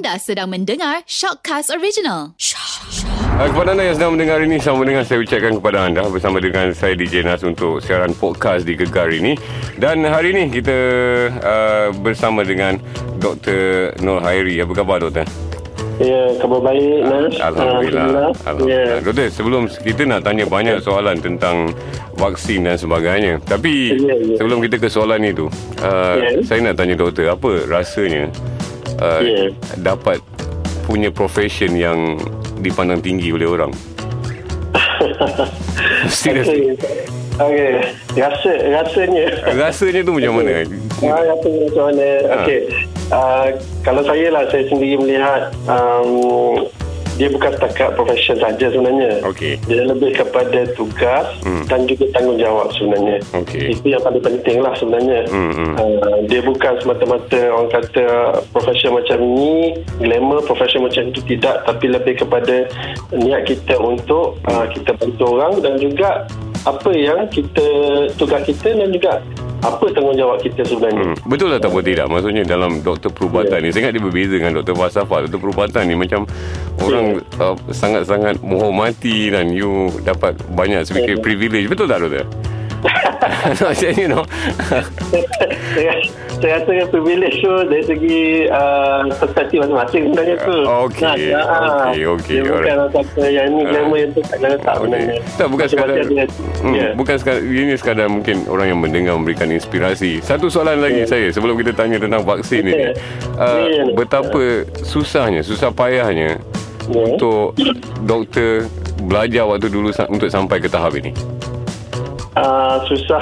Anda sedang mendengar Shockcast Original. Uh, kepada anda yang sedang mendengar ini Sama dengan saya ucapkan kepada anda Bersama dengan saya DJ Nas Untuk siaran podcast di Gegar ini Dan hari ini kita uh, Bersama dengan Dr. Nur Hairi Apa khabar doktor? Ya, khabar baik, Nas. Alhamdulillah. Alhamdulillah. Ya. Doktor, sebelum kita nak tanya banyak soalan tentang vaksin dan sebagainya. Tapi Ya, ya. sebelum kita ke soalan itu, uh, Ya. saya nak tanya doktor, apa rasanya uh, Ya. dapat punya profession yang dipandang tinggi oleh orang? Seriously. Okey. Okey. Rasa, rasanya. Rasanya tu macam mana? Ah, rasanya macam mana? Okey. Uh, kalau saya lah, saya sendiri melihat um, dia bukan setakat profession saja sebenarnya. Okey. Dia lebih kepada tugas Hmm. dan juga tanggungjawab sebenarnya. Okey. Itu yang paling penting lah sebenarnya. Hmm, hmm. Uh, dia bukan semata-mata orang kata profession macam ni, glamour, profession macam itu tidak. Tapi lebih kepada niat kita untuk uh, kita bantu orang dan juga apa yang kita, tugas kita dan juga apa tanggungjawab kita sebenarnya. Hmm. Betul atau tidak? Maksudnya dalam doktor perubatan Ya. ni Saya ingat dia berbeza dengan doktor falsafah Doktor perubatan ni macam Orang uh, sangat-sangat menghormati Dan you dapat banyak sedikit Ya. privilege Betul tak doktor? Macam you know saya, saya rasa privilege tu dari segi uh, masing-masing sebenarnya tu. Okey, Nah, ah, okey, okey, Dia bukan alright. kata yang ni glamour yang tu tak kena tak sebenarnya. Tak bukan sekadar hmm, Ya. Bukan sekadar Ini sekadar mungkin Orang yang mendengar Memberikan inspirasi Satu soalan lagi Ya. saya Sebelum kita tanya tentang vaksin ini Ya. uh, Ya. Betapa susahnya Susah payahnya Ya. Untuk Doktor Belajar waktu dulu Untuk sampai ke tahap ini Ah, susah.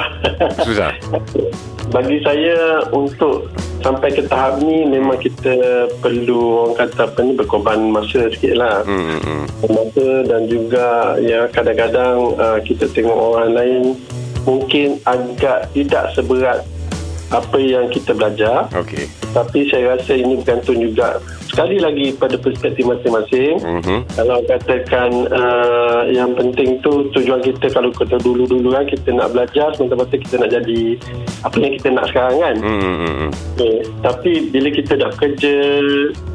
Susah Bagi saya untuk sampai ke tahap ni memang kita perlu orang kata apa ni berkorban masa sikit lah. hmm, hmm, hmm. Masa dan juga ya kadang-kadang uh, kita tengok orang lain mungkin agak tidak seberat apa yang kita belajar Okey tapi saya rasa ini bergantung juga sekali lagi pada perspektif masing-masing Mhm. kalau katakan uh, yang penting tu tujuan kita kalau kita dulu-dulu kan kita nak belajar semata-mata kita nak jadi apa yang kita nak sekarang kan hmm, hmm. okay. tapi bila kita dah kerja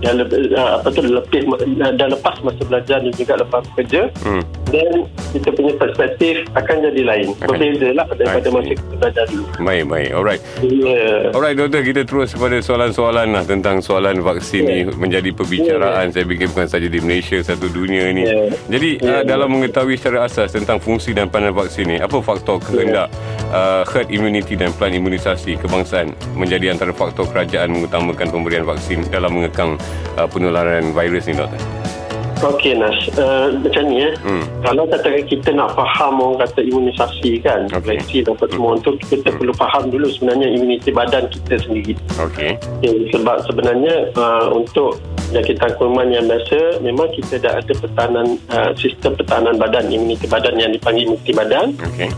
yang lebih, uh, apa tu lebih dah lepas masa belajar dan juga lepas kerja Hmm. dan kita punya perspektif akan jadi lain Akan- berbeza lah daripada masa kita belajar dulu Baik, baik. Alright. yeah. Alright, doktor. Kita terus kepada soalan-soalan lah tentang soalan vaksin ni menjadi perbicaraan. Saya fikir bukan saja di Malaysia, satu dunia ni. Ya. Jadi, Ya. uh, dalam mengetahui secara asas tentang fungsi dan peranan vaksin ni, apa faktor kehendak uh, herd immunity dan pelan imunisasi kebangsaan menjadi antara faktor kerajaan mengutamakan pemberian vaksin dalam mengekang uh, penularan virus ni, doktor? Okey Nas, uh, macam ni eh. Hmm. Kalau katakan kita nak faham orang kata imunisasi kan, Okey. vaksin apa semua tu kita perlu faham dulu sebenarnya imuniti badan kita sendiri. Okey. Okay, sebab sebenarnya uh, untuk jangkitan kuman yang biasa memang kita dah ada pertahanan uh, sistem pertahanan badan imuniti badan yang dipanggil imuniti badan Okey.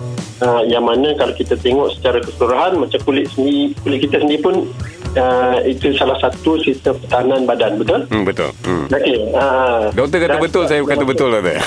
uh, yang mana kalau kita tengok secara keseluruhan macam kulit sendiri kulit kita sendiri pun uh, itu salah satu sistem pertahanan badan betul Hmm, betul. Hmm. okey uh, Doktor kata betul, saya kata betul, doktor.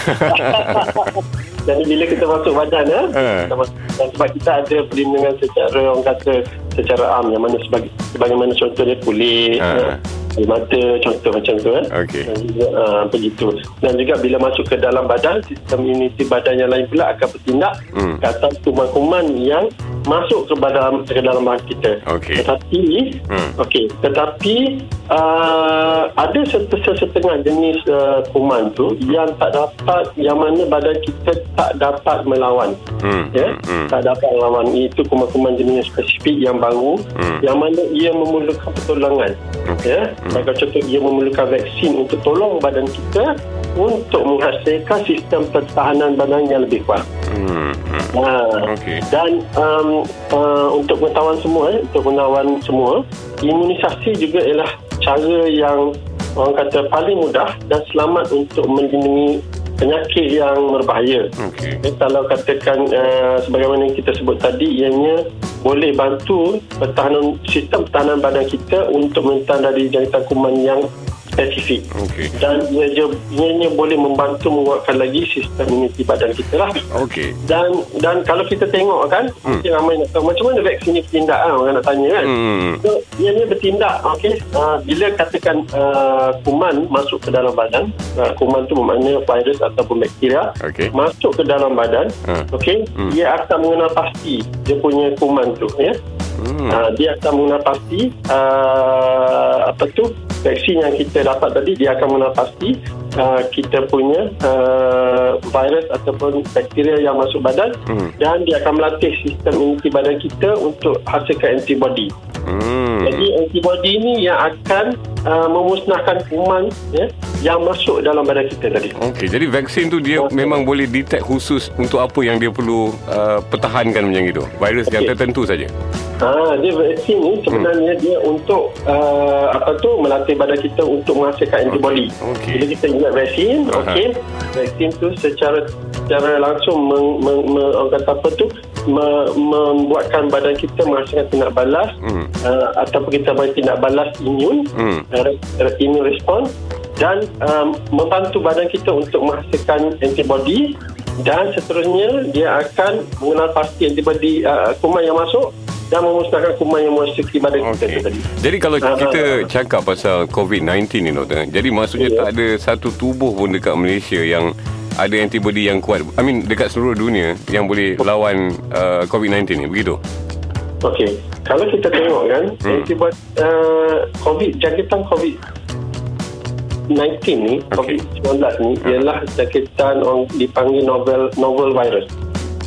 jadi bila kita masuk badan ya, kita masuk, dan sebab kita ada perlindungan secara orang kata secara am yang mana sebagai sebagaimana contohnya kulit Ah. Eh, mata contoh macam tu kan Okey. dan juga uh, begitu dan juga bila masuk ke dalam badan sistem imuniti badan yang lain pula akan bertindak Hmm. ke atas kuman-kuman yang masuk ke dalam ke dalam badan kita Okey. tetapi Hmm. okey tetapi uh, ada set- setengah jenis uh, kuman tu yang tak dapat yang mana badan kita tak dapat melawan Hmm. ya Hmm. Hmm. tak dapat melawan itu kuman-kuman jenis spesifik yang baru Hmm. yang mana ia memerlukan pertolongan Okey. ya sebagai contoh ia memerlukan vaksin untuk tolong badan kita untuk menghasilkan sistem pertahanan badan yang lebih kuat Hmm. Hmm. Ha. Okey. Dan um, uh, untuk pengetahuan semua, eh, untuk pengetahuan semua, imunisasi juga ialah cara yang orang kata paling mudah dan selamat untuk melindungi penyakit yang berbahaya. Okey. Eh, kalau katakan uh, sebagaimana kita sebut tadi, ianya boleh bantu pertahanan sistem pertahanan badan kita untuk menentang dari jangkitan kuman yang spesifik Okey. dan ia, ia, ianya boleh membantu menguatkan lagi sistem imuniti badan kita lah Okey. dan dan kalau kita tengok kan hmm. mungkin ramai nak tahu macam mana vaksin ni bertindak kan orang nak tanya kan Hmm. so ia ni bertindak okey uh, bila katakan uh, kuman masuk ke dalam badan uh, kuman tu bermakna virus ataupun bakteria Okey. masuk ke dalam badan Hmm. okey Hmm. dia akan mengenal pasti dia punya kuman tu ya Hmm. uh, dia akan mengenal pasti uh, apa tu? Vaksin yang kita dapat tadi dia akan mengenal pasti uh, kita punya uh, virus ataupun bakteria yang masuk badan Hmm. dan dia akan melatih sistem imuniti badan kita untuk hasilkan antibody. Hmm. Jadi antibody ini yang akan uh, memusnahkan kuman ya yang masuk dalam badan kita tadi. Okey, jadi vaksin tu dia Okey. memang boleh detect khusus untuk apa yang dia perlu uh, pertahankan macam itu. Virus yang Okey. tertentu saja. Ha, dia vaksin ni sebenarnya Hmm. dia untuk uh, apa tu melatih badan kita untuk menghasilkan antibody. Okey. Bila kita ingat vaksin, Aha. okey, vaksin tu secara secara langsung meng, meng, meng, orang kata apa tu me, membuatkan badan kita menghasilkan tindak balas Hmm. uh, ataupun kita bagi tindak balas imun, Hmm. uh, immune response dan um, membantu badan kita untuk menghasilkan antibody dan seterusnya dia akan mengenal pasti antibody uh, kuman yang masuk dan memusnahkan kuman yang memasuki badan kita Okey. tu tadi. Jadi kalau Ah, kita ah. cakap pasal COVID-19 ni doktor, jadi maksudnya Ya. tak ada satu tubuh pun dekat Malaysia yang ada antibody yang kuat. I mean dekat seluruh dunia yang boleh lawan uh, COVID-19 ni, begitu? Okey. Kalau kita tengok kan Hmm. antibody uh, COVID jangkitan COVID 19 ni Okey. COVID-19 ni ialah jangkitan orang dipanggil novel novel virus.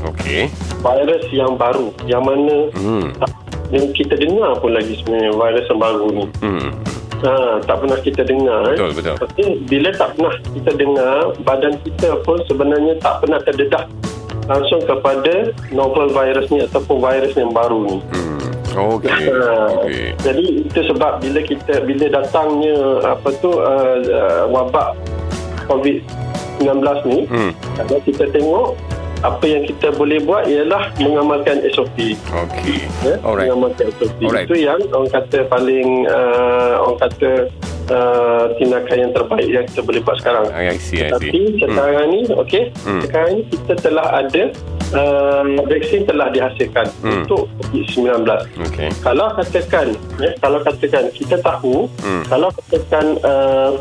Okey. Virus yang baru yang mana Hmm. tak, yang kita dengar pun lagi sebenarnya virus yang baru ni. Hmm. Ha, tak pernah kita dengar. Betul, eh. betul. Tapi bila tak pernah kita dengar, badan kita pun sebenarnya tak pernah terdedah langsung kepada novel virus ni ataupun virus yang baru ni. Hmm. Okey. Ha, Okey. Jadi itu sebab bila kita bila datangnya apa tu uh, uh, wabak COVID-19 ni, Hmm. kita tengok apa yang kita boleh buat ialah mengamalkan SOP. Okey. Ya, Alright. mengamalkan SOP. Alright. Itu yang orang kata paling uh, orang kata uh, tindakan yang terbaik yang kita boleh buat sekarang. I see, I see. Tapi sekarang ni, okey, Hmm. sekarang ni kita telah ada uh, vaksin telah dihasilkan Hmm. untuk COVID-19. Okey. Kalau katakan, ya, kalau katakan kita tahu, Hmm. kalau katakan uh,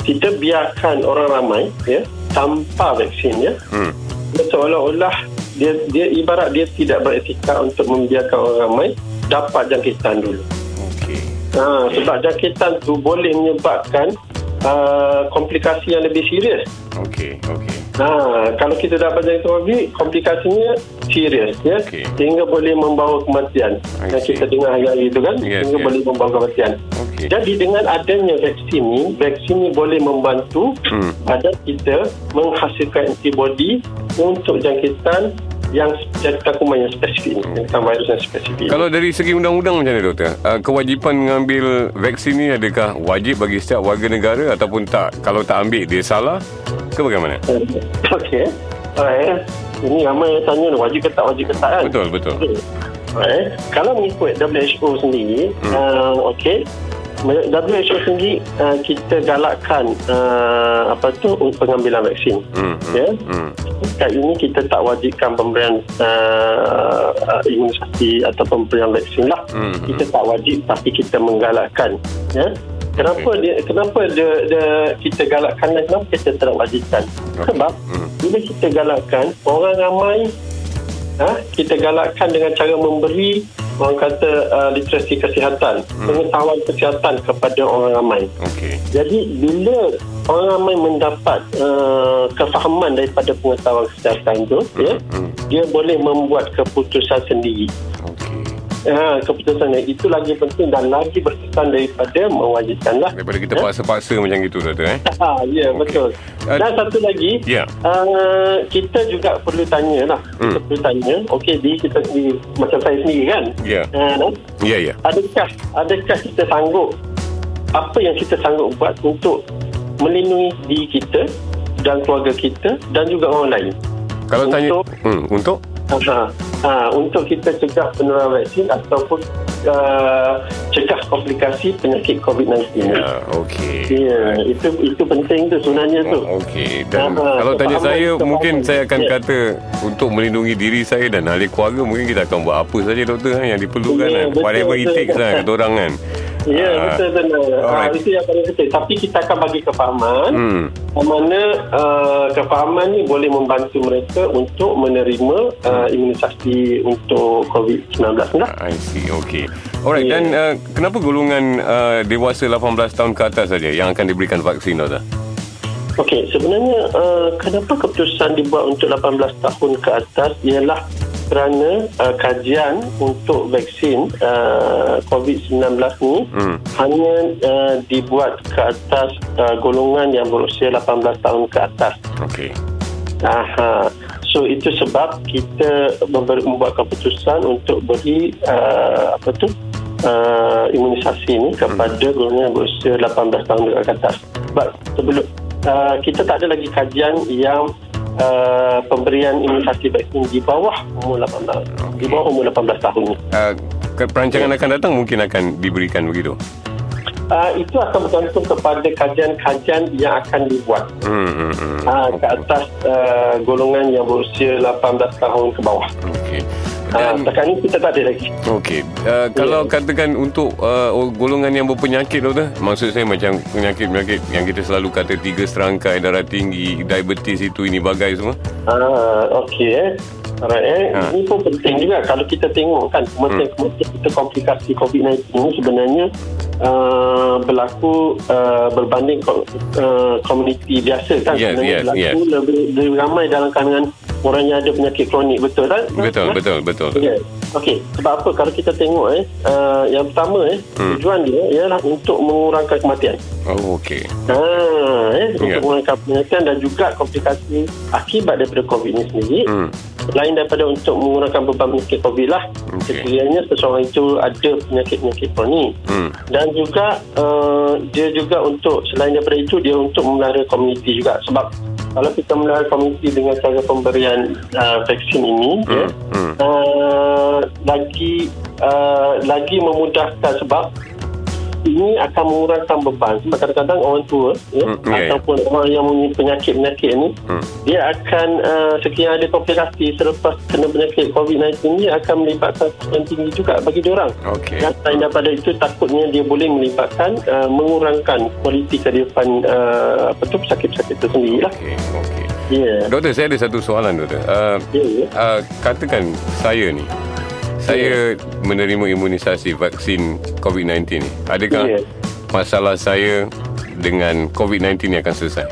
kita biarkan orang ramai, ya, tanpa vaksin, ya, Hmm. Dia seolah-olah dia dia ibarat dia tidak beretika untuk membiarkan orang ramai dapat jangkitan dulu. Okey. Ha, sebab jangkitan tu boleh menyebabkan uh, komplikasi yang lebih serius. Okey. Okey. Ha, kalau kita dapat jangkitan COVID, komplikasinya serius ya. Okey. Sehingga boleh membawa kematian. Yang kita dengar hari-hari itu kan, Yes, sehingga yes. boleh membawa kematian. Okey. Jadi dengan adanya vaksin ni, vaksin ni boleh membantu Hmm. badan kita menghasilkan antibody untuk jangkitan yang jangkitan kuman yang spesifik ni, jangkitan virus yang spesifik. Kalau dari segi undang-undang macam mana doktor? Uh, kewajipan mengambil vaksin ni adakah wajib bagi setiap warga negara ataupun tak? Kalau tak ambil dia salah ke bagaimana? Okey. Alright. Ini ramai yang tanya wajib ke tak, wajib ke tak kan? Betul, betul. Alright. Kalau mengikut WHO sendiri, Hmm. uh, okey. WHO sendiri uh, kita galakkan uh, apa tu untuk pengambilan vaksin. Hmm. hmm, Ya. Hmm. Kali ini kita tak wajibkan pemberian uh, uh, imunisasi atau pemberian vaksin lah. Hmm, Kita tak wajib tapi kita menggalakkan. Ya. Kenapa dia kenapa dia, dia kita galakkan dan kenapa kita tidak wajibkan? Okey. Sebab Hmm. bila kita galakkan orang ramai ha, kita galakkan dengan cara memberi orang kata uh, literasi kesihatan, Hmm. pengetahuan kesihatan kepada orang ramai. Okey. Jadi bila orang ramai mendapat uh, kefahaman daripada pengetahuan kesihatan itu, ya, Hmm. dia boleh membuat keputusan sendiri. Okey. Ha, keputusan yang itu lagi penting dan lagi berkesan daripada mewajibkan lah. Daripada kita Ya? paksa-paksa macam itu doktor eh. Ha, ya, Okey. betul. Uh, Dan satu lagi, Ya. uh, kita juga perlu tanya lah. Kita Hmm. perlu tanya, okey, di kita sendiri, macam saya sendiri kan? Ya. Uh, Ya, ya. adakah adakah kita sanggup apa yang kita sanggup buat untuk melindungi diri kita dan keluarga kita dan juga orang lain Kalau tanya Untuk- hmm, untuk ha, ha, untuk kita cegah penularan vaksin ataupun uh, cegah komplikasi penyakit COVID-19. Ya, okey. Ya, itu itu penting tu sebenarnya tu. Oh, Okey. Dan Ah, kalau tanya saya, mungkin saya akan Ya. kata untuk melindungi diri saya dan ahli keluarga, mungkin kita akan buat apa saja doktor eh, yang diperlukan. Ya, kan. betul, Whatever it betul. takes lah kata orang kan. Ya, Ah, betul benar. Ah, alright. itu yang paling penting. Tapi kita akan bagi kefahaman. Hmm. Mana uh, kefahaman ni boleh membantu mereka untuk menerima uh, imunisasi untuk COVID-19 ni lah. I see, okey. Alright, Ya. dan uh, kenapa golongan uh, dewasa 18 tahun ke atas saja yang akan diberikan vaksin doktor? Okey, sebenarnya uh, kenapa keputusan dibuat untuk 18 tahun ke atas ialah kerana uh, kajian untuk vaksin uh, COVID-19 ni Hmm. hanya uh, dibuat ke atas uh, golongan yang berusia 18 tahun ke atas. Okey. Aha. So itu sebab kita membuat keputusan untuk beri uh, apa tu uh, imunisasi ni kepada golongan yang berusia 18 tahun ke atas. Sebab sebelum uh, kita tak ada lagi kajian yang uh, pemberian imunisasi vaksin di bawah umur 18 di bawah umur 18 tahun ni. Uh, perancangan akan datang mungkin akan diberikan begitu. Uh, itu akan bergantung kepada kajian-kajian yang akan dibuat Hmm, hmm, hmm. uh, ke atas uh, golongan yang berusia 18 tahun ke bawah. Okey. Uh, Dan ni kita tak ada lagi. Okey, uh, kalau katakan untuk uh, golongan yang berpenyakit doktor, maksud saya macam penyakit-penyakit yang kita selalu kata tiga serangkai, darah tinggi, diabetes itu ini bagai semua. Ah, okey eh. Alright eh. Ha. Ini pun penting juga kalau kita tengok kan kematian-kematian kita komplikasi COVID-19 ini sebenarnya uh, berlaku uh, berbanding uh, komuniti biasa kan. Yes, sebenarnya yes, berlaku yes. lebih, lebih ramai dalam kalangan orang yang ada penyakit kronik betul kan? Betul, Ha? betul, betul. Ya. Okey, sebab apa kalau kita tengok eh uh, yang pertama eh Hmm. tujuan dia ialah untuk mengurangkan kematian. Oh, okey. Ha, eh, Ya. untuk mengurangkan kematian dan juga komplikasi akibat daripada COVID ini sendiri. Hmm. Selain daripada untuk mengurangkan beban penyakit COVID lah, Okey. sekiranya seseorang itu ada penyakit-penyakit kronik. Hmm. Dan juga uh, dia juga untuk selain daripada itu dia untuk memelihara komuniti juga sebab kalau kita memelihara komuniti dengan cara pemberian uh, vaksin ini Hmm. ya, Hmm. uh, lagi uh, lagi memudahkan sebab ini akan mengurangkan beban sebab kadang-kadang orang tua ya, Hmm, ya, ya. ataupun orang yang mempunyai penyakit-penyakit ni Hmm. dia akan uh, sekiranya ada komplikasi selepas kena penyakit COVID-19 ni akan melibatkan yang tinggi juga bagi dia orang Okey. dan selain daripada itu takutnya dia boleh melibatkan uh, mengurangkan kualiti kehidupan uh, apa tu pesakit-pesakit itu sendirilah Okey, okey. ya Doktor, saya ada satu soalan doktor. Uh, ya ya uh, katakan saya ni saya menerima imunisasi vaksin COVID-19 ni. Adakah Ya. masalah saya dengan COVID-19 ni akan selesai?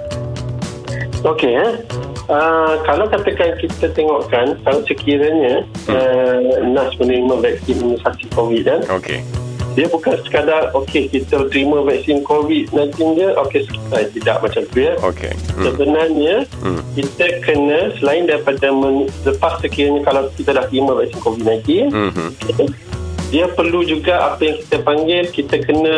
Okey eh. Uh, kalau katakan kita tengokkan kalau sekiranya uh, NAS menerima vaksin imunisasi COVID kan Okey. Dia bukan sekadar okey kita terima vaksin COVID-19 dia okey selesai tidak macam tu ya Okey. Hmm. sebenarnya Hmm. kita kena selain daripada men, lepas sekiranya kalau kita dah terima vaksin COVID-19 Mhm. dia perlu juga apa yang kita panggil kita kena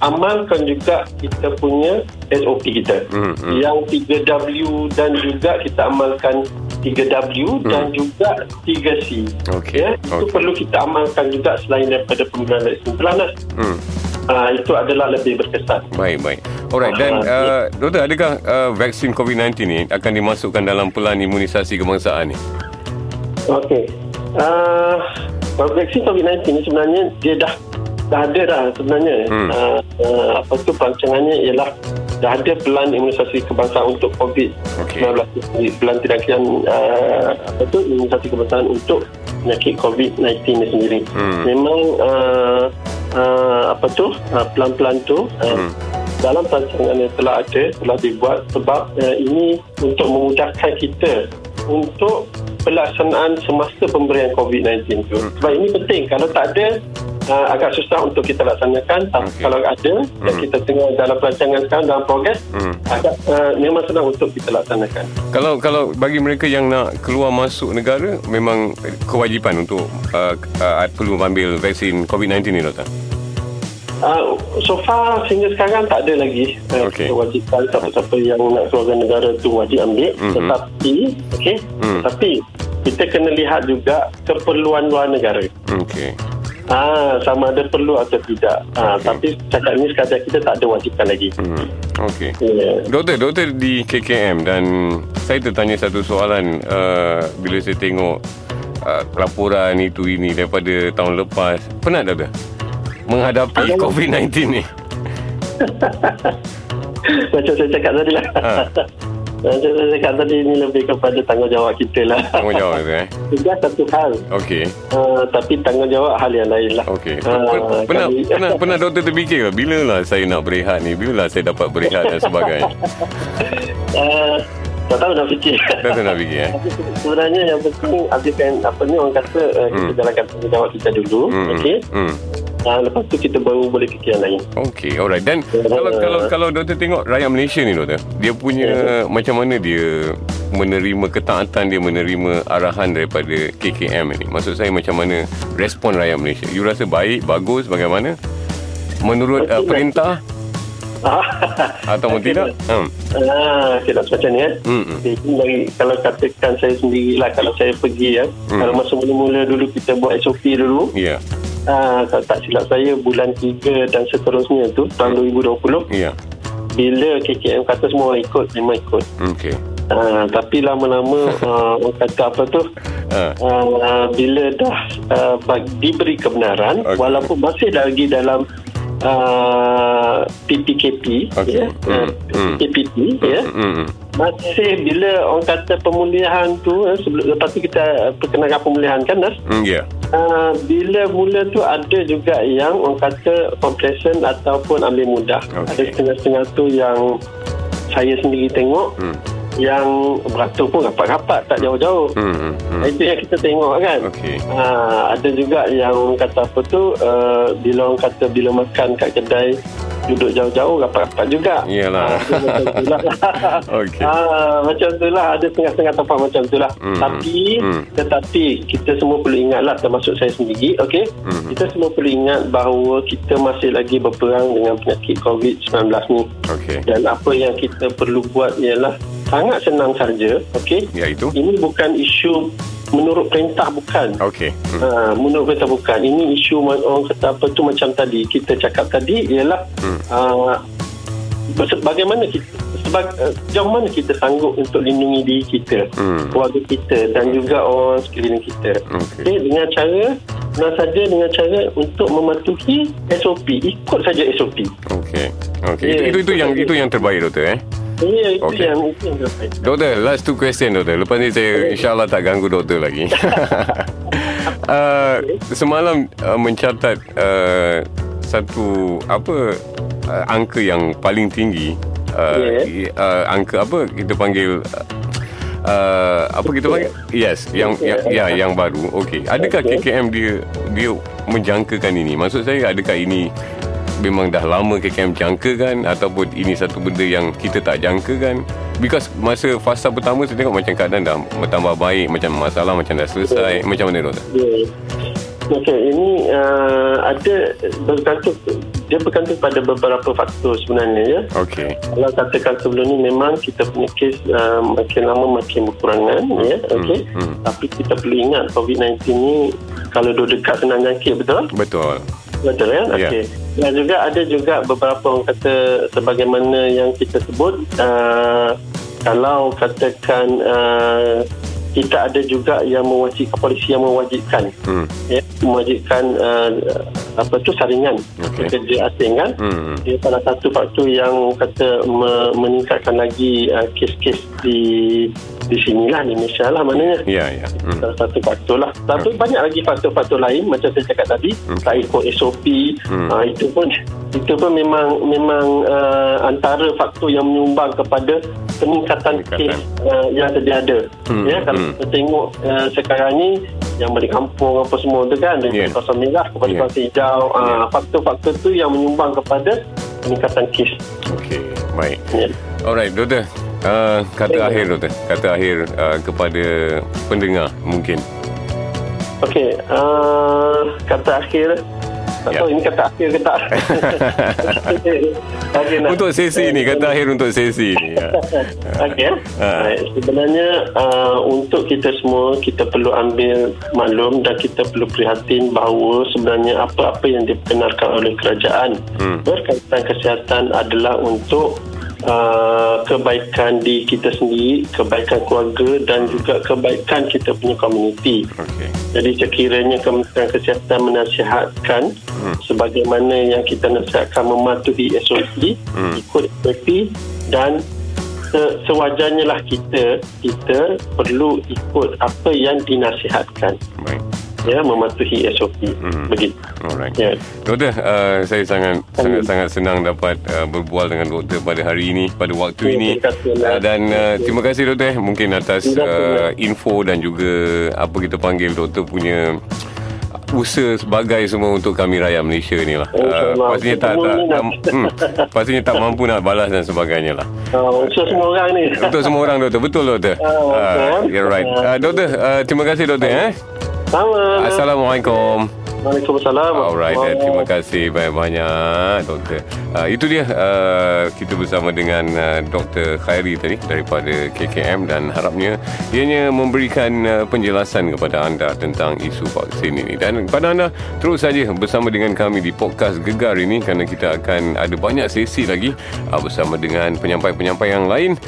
amalkan juga kita punya SOP kita Hmm, hmm. yang 3W dan juga kita amalkan 3W dan juga 3C Hmm. Okey, ya, itu okey. perlu kita amalkan juga selain daripada penggunaan vaksin pelanas Hmm. uh, itu adalah lebih berkesan Baik, baik. Alright, dan uh, doktor, adakah uh, vaksin COVID-19 ni akan dimasukkan dalam pelan imunisasi kebangsaan ni? Okey. Uh, vaksin COVID-19 ni sebenarnya dia dah dah ada dah sebenarnya. Hmm. Uh, uh, apa tu perancangannya ialah dah ada pelan imunisasi kebangsaan untuk COVID-19 Okey. sendiri. Pelan tindakan uh, apa tu imunisasi kebangsaan untuk penyakit COVID-19 ni sendiri. Hmm. Memang uh, uh, apa tu uh, pelan-pelan tu uh, Hmm. dalam perancangan yang telah ada telah dibuat sebab uh, ini untuk memudahkan kita untuk pelaksanaan semasa pemberian COVID-19 tu. Hmm. Sebab ini penting. Kalau tak ada, uh, agak susah untuk kita laksanakan. Tapi Okey. kalau ada, dan Hmm. kita tengok dalam perancangan sekarang, dalam progres, Hmm. agak uh, memang senang untuk kita laksanakan. Kalau kalau bagi mereka yang nak keluar masuk negara memang kewajipan untuk uh, uh, perlu ambil vaksin COVID-19 ni doktor. Uh, so far sehingga sekarang tak ada lagi uh, Okey. kewajipan siapa-siapa yang nak keluar negara tu wajib ambil Mhm. tetapi okey Hmm. tetapi kita kena lihat juga keperluan luar negara Okey. Ah, sama ada perlu atau tidak. Ah, Okey. Tapi cakap ni sekadar kita tak ada wajibkan lagi. Hmm. Okey. Ya. Doktor, doktor di KKM dan saya tertanya satu soalan uh, bila saya tengok uh, laporan itu ini daripada tahun lepas. Penat doktor? Menghadapi COVID-19 ni. Macam saya cakap tadi lah. Ha. Macam saya cakap tadi ni lebih kepada tanggungjawab kita lah. Tanggungjawab doktor eh. Tugas satu hal. Okey. Uh, tapi tanggungjawab hal yang lain lah. Okey. Pen- Pernah kami- pernah pernah doktor terfikir bila lah saya nak berehat ni? Bila lah saya dapat berehat dan sebagainya? Uh, tak tahu nak fikir. Doktor nak fikir eh. Sebenarnya yang penting habiskan apa ni orang kata uh, kita Hmm. jalankan tanggungjawab kita dulu. Hmm. Okey. Hmm. Uh, lepas tu kita baru boleh fikir yang lain. Okey, alright. Dan kalau kalau kalau doktor tengok rakyat Malaysia ni doktor, dia punya macam mana dia menerima ketaatan dia menerima arahan daripada KKM ni. Maksud saya macam mana respon rakyat Malaysia? You rasa baik, bagus, bagaimana? Menurut uh, perintah ataupun tidak? Hmm. Ah, okay, tak macam ni eh. Hmm, hmm. Okay, bagi, kalau katakan saya sendirilah kalau saya pergi ya. Hmm. Kalau masa mula-mula dulu kita buat SOP dulu. Ya. Ah, kalau tak silap saya bulan 3 dan seterusnya tu tahun 2020 Ya. bila KKM kata semua orang ikut memang ikut. Okey. Ah, tapi lama-lama ah, orang kata apa tu Ha. uh, bila dah uh, diberi kebenaran okay. walaupun masih lagi dalam uh, PPKP Okey. ya Hmm, uh. PPP ya Hmm. hmm. masih bila orang kata pemulihan tu eh, sebelum lepas tu kita perkenalkan pemulihan kan Nas Hmm, ya. uh, bila mula tu ada juga yang orang kata compression ataupun ambil mudah Okey. ada setengah-setengah tu yang saya sendiri tengok Hmm. Yang beratur pun rapat-rapat tak jauh-jauh Hmm. hmm, hmm. itu yang kita tengok kan Okey. Ha, ada juga yang kata apa tu uh, bila orang kata bila makan kat kedai duduk jauh-jauh rapat-rapat juga. Iyalah. Ha, so macam tu lah. Okey. Ha, macam tu lah. Ada setengah-setengah tempat macam tu lah. Hmm. Tapi, Hmm. tetapi kita semua perlu ingat lah termasuk saya sendiri. Okay? Hmm. Kita semua perlu ingat bahawa kita masih lagi berperang dengan penyakit COVID-19 ni. Okey. Dan apa yang kita perlu buat ialah sangat senang saja. Okay? Ya itu. Ini bukan isu menurut perintah bukan. Okey. Hmm. Ha, menurut kita bukan. Ini isu orang kata apa tu macam tadi. Kita cakap tadi ialah Hmm. uh, bagaimana kita sebag, uh, sejauh mana kita sanggup untuk lindungi diri kita, Hmm. keluarga kita dan juga orang sekeliling kita. Okey. Okay, dengan cara senang saja dengan cara untuk mematuhi SOP. Ikut saja SOP. Okey. Okey. Ya, itu, itu itu yang itu yang terbaik doktor eh. Ya, itu yang itu yang terbaik. Doktor, last two question doktor. Lepas ni saya insyaAllah tak ganggu doktor lagi. uh, semalam uh, mencatat uh, satu apa uh, angka yang paling tinggi. Uh, Yeah. uh, angka apa kita panggil uh, uh, apa kita panggil yes yang yang ya yang baru okey adakah Okey. KKM dia dia menjangkakan ini maksud saya adakah ini memang dah lama KKM jangkakan ataupun ini satu benda yang kita tak jangkakan. Because masa fasa pertama saya tengok macam keadaan dah bertambah baik macam masalah macam dah selesai. Macam mana doktor? Ya. Okey, ini uh, ada bergantung dia bergantung pada beberapa faktor sebenarnya ya. okey Kalau katakan sebelum ni memang kita punya kes uh, makin lama makin berkurangan ya, okey. hmm. Tapi kita perlu ingat COVID-19 ni kalau duduk dekat senang jangkit betul? betul Betul kan? Ya. Okey. Dan juga ada juga beberapa orang kata sebagaimana yang kita sebut uh, kalau katakan uh, kita ada juga yang mewajibkan polisi yang mewajibkan hmm. ya mewajibkan uh, apa tu saringan Okey. pekerja asing kan Hmm. dia salah satu faktor yang kata me- meningkatkan lagi uh, kes-kes di di sinilah di Malaysia lah maknanya ya ya hmm. salah satu faktor lah tapi banyak lagi faktor-faktor lain macam saya cakap tadi Okey. tak ikut SOP Hmm. uh, itu pun itu pun memang memang uh, antara faktor yang menyumbang kepada peningkatan, Peningkatan. kes uh, yang sedia ada Hmm. ya kalau Hmm. kita tengok uh, sekarang ni yang balik kampung apa semua tu kan dari Yeah. yeah. kawasan merah kepada Yeah. kawasan hijau Yeah. uh, faktor-faktor tu yang menyumbang kepada peningkatan kes okey baik ya. Alright, doktor. Uh, kata akhir doktor. Kata akhir uh, kepada pendengar mungkin. Okey, uh, kata akhir Tak Ya. tahu ini kata akhir ke tak. Okey, nak. Untuk sesi ni Kata akhir untuk sesi ni ya. Okey. Ha. Baik. Sebenarnya uh, untuk kita semua kita perlu ambil maklum dan kita perlu prihatin bahawa sebenarnya apa-apa yang dibenarkan oleh kerajaan Hmm. berkaitan kesihatan adalah untuk uh, kebaikan di kita sendiri, kebaikan keluarga dan juga kebaikan kita punya komuniti. Okey Jadi sekiranya Kementerian Kesihatan menasihatkan hmm. sebagaimana yang kita nasihatkan mematuhi SOP, Hmm. hmm. ikut SOP dan se- sewajarnya lah kita kita perlu ikut apa yang dinasihatkan Baik ya mematuhi SOP Hmm. begitu Alright ya Doktor, uh, saya sangat sangat sangat senang dapat uh, berbual dengan doktor pada hari ini, pada waktu Ya, ini. terima Uh, dan uh, terima kasih doktor mungkin atas uh, info dan juga apa kita panggil doktor punya usaha sebagai semua untuk kami rakyat Malaysia ni lah. Uh, pastinya tak tak, tak hmm, pastinya tak mampu nak balas dan sebagainya lah. uh, usaha semua orang ni Untuk semua orang doktor, betul doktor. Ah, betul. you're right. Uh, doktor, uh, terima kasih doktor eh. Sama Assalamualaikum. Waalaikumsalam Alright, eh, terima kasih banyak-banyak doktor. Uh, itu dia uh, kita bersama dengan uh, Dr. Khairi tadi daripada KKM dan harapnya ianya memberikan uh, penjelasan kepada anda tentang isu vaksin ini dan kepada anda terus saja bersama dengan kami di podcast Gegar ini kerana kita akan ada banyak sesi lagi uh, bersama dengan penyampai-penyampai yang lain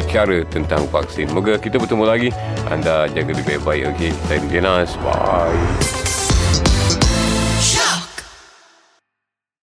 bicara tentang vaksin. Moga kita bertemu lagi. Anda jaga diri baik-baik okey. Saya DJ Nas. Bye.